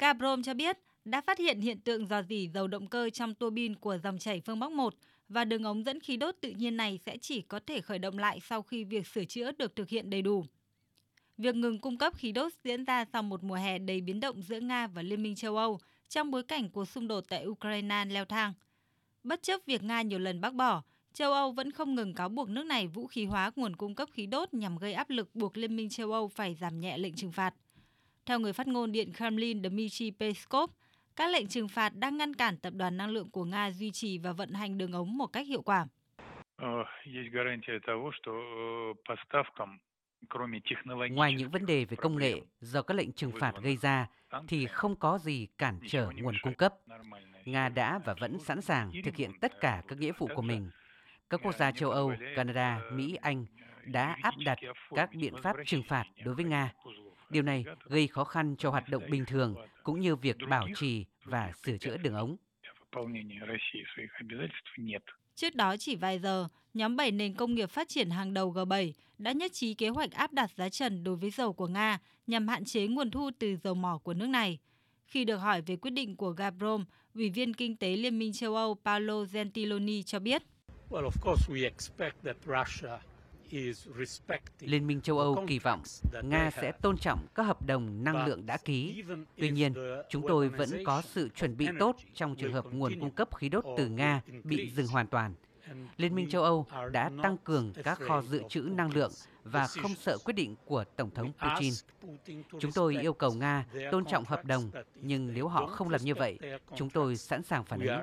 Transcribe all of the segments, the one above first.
Gazprom cho biết đã phát hiện hiện tượng dò dỉ dầu động cơ trong tua bin của dòng chảy phương Bắc 1 và đường ống dẫn khí đốt tự nhiên này sẽ chỉ có thể khởi động lại sau khi việc sửa chữa được thực hiện đầy đủ. Việc ngừng cung cấp khí đốt diễn ra sau một mùa hè đầy biến động giữa Nga và Liên minh châu Âu trong bối cảnh cuộc xung đột tại Ukraine leo thang. Bất chấp việc Nga nhiều lần bác bỏ, châu Âu vẫn không ngừng cáo buộc nước này vũ khí hóa nguồn cung cấp khí đốt nhằm gây áp lực buộc Liên minh châu Âu phải giảm nhẹ lệnh trừng phạt. Theo người phát ngôn Điện Kremlin Dmitry Peskov, các lệnh trừng phạt đang ngăn cản tập đoàn năng lượng của Nga duy trì và vận hành đường ống một cách hiệu quả. Э, Ngoài những vấn đề về công nghệ do các lệnh trừng phạt gây ra, thì không có gì cản trở nguồn cung cấp. Nga đã và vẫn sẵn sàng thực hiện tất cả các nghĩa vụ của mình. Các quốc gia châu Âu, Canada, Mỹ, Anh đã áp đặt các biện pháp trừng phạt đối với Nga. Điều này gây khó khăn cho hoạt động bình thường cũng như việc bảo trì và sửa chữa đường ống. Trước đó chỉ vài giờ, nhóm 7 nền công nghiệp phát triển hàng đầu G7 đã nhất trí kế hoạch áp đặt giá trần đối với dầu của Nga nhằm hạn chế nguồn thu từ dầu mỏ của nước này. Khi được hỏi về quyết định của Gazprom, Ủy viên Kinh tế Liên minh châu Âu Paolo Gentiloni cho biết. Liên minh châu Âu kỳ vọng Nga sẽ tôn trọng các hợp đồng năng lượng đã ký. Tuy nhiên, chúng tôi vẫn có sự chuẩn bị tốt trong trường hợp nguồn cung cấp khí đốt từ Nga bị dừng hoàn toàn. Liên minh châu Âu đã tăng cường các kho dự trữ năng lượng và không sợ quyết định của Tổng thống Putin. Chúng tôi yêu cầu Nga tôn trọng hợp đồng, nhưng nếu họ không làm như vậy, chúng tôi sẵn sàng phản ứng.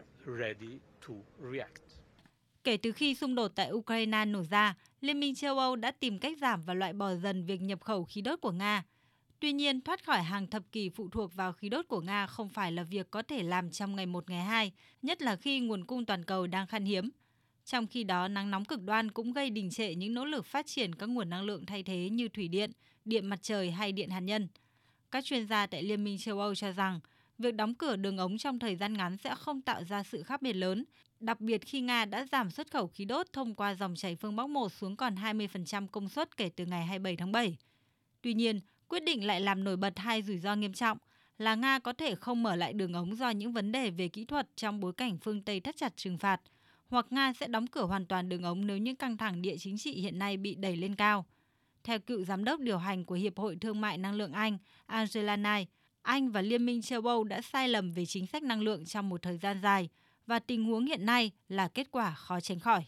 Kể từ khi xung đột tại Ukraine nổ ra, Liên minh châu Âu đã tìm cách giảm và loại bỏ dần việc nhập khẩu khí đốt của Nga. Tuy nhiên, thoát khỏi hàng thập kỷ phụ thuộc vào khí đốt của Nga không phải là việc có thể làm trong ngày một ngày hai, nhất là khi nguồn cung toàn cầu đang khan hiếm. Trong khi đó, nắng nóng cực đoan cũng gây đình trệ những nỗ lực phát triển các nguồn năng lượng thay thế như thủy điện, điện mặt trời hay điện hạt nhân. Các chuyên gia tại Liên minh châu Âu cho rằng, việc đóng cửa đường ống trong thời gian ngắn sẽ không tạo ra sự khác biệt lớn, đặc biệt khi Nga đã giảm xuất khẩu khí đốt thông qua dòng chảy phương Bắc 1 xuống còn 20% công suất kể từ ngày 27 tháng 7. Tuy nhiên, quyết định lại làm nổi bật hai rủi ro nghiêm trọng là Nga có thể không mở lại đường ống do những vấn đề về kỹ thuật trong bối cảnh phương Tây thắt chặt trừng phạt, hoặc Nga sẽ đóng cửa hoàn toàn đường ống nếu những căng thẳng địa chính trị hiện nay bị đẩy lên cao. Theo cựu giám đốc điều hành của Hiệp hội Thương mại Năng lượng Anh, Angela Knight, anh và Liên minh châu Âu đã sai lầm về chính sách năng lượng trong một thời gian dài, và tình huống hiện nay là kết quả khó tránh khỏi.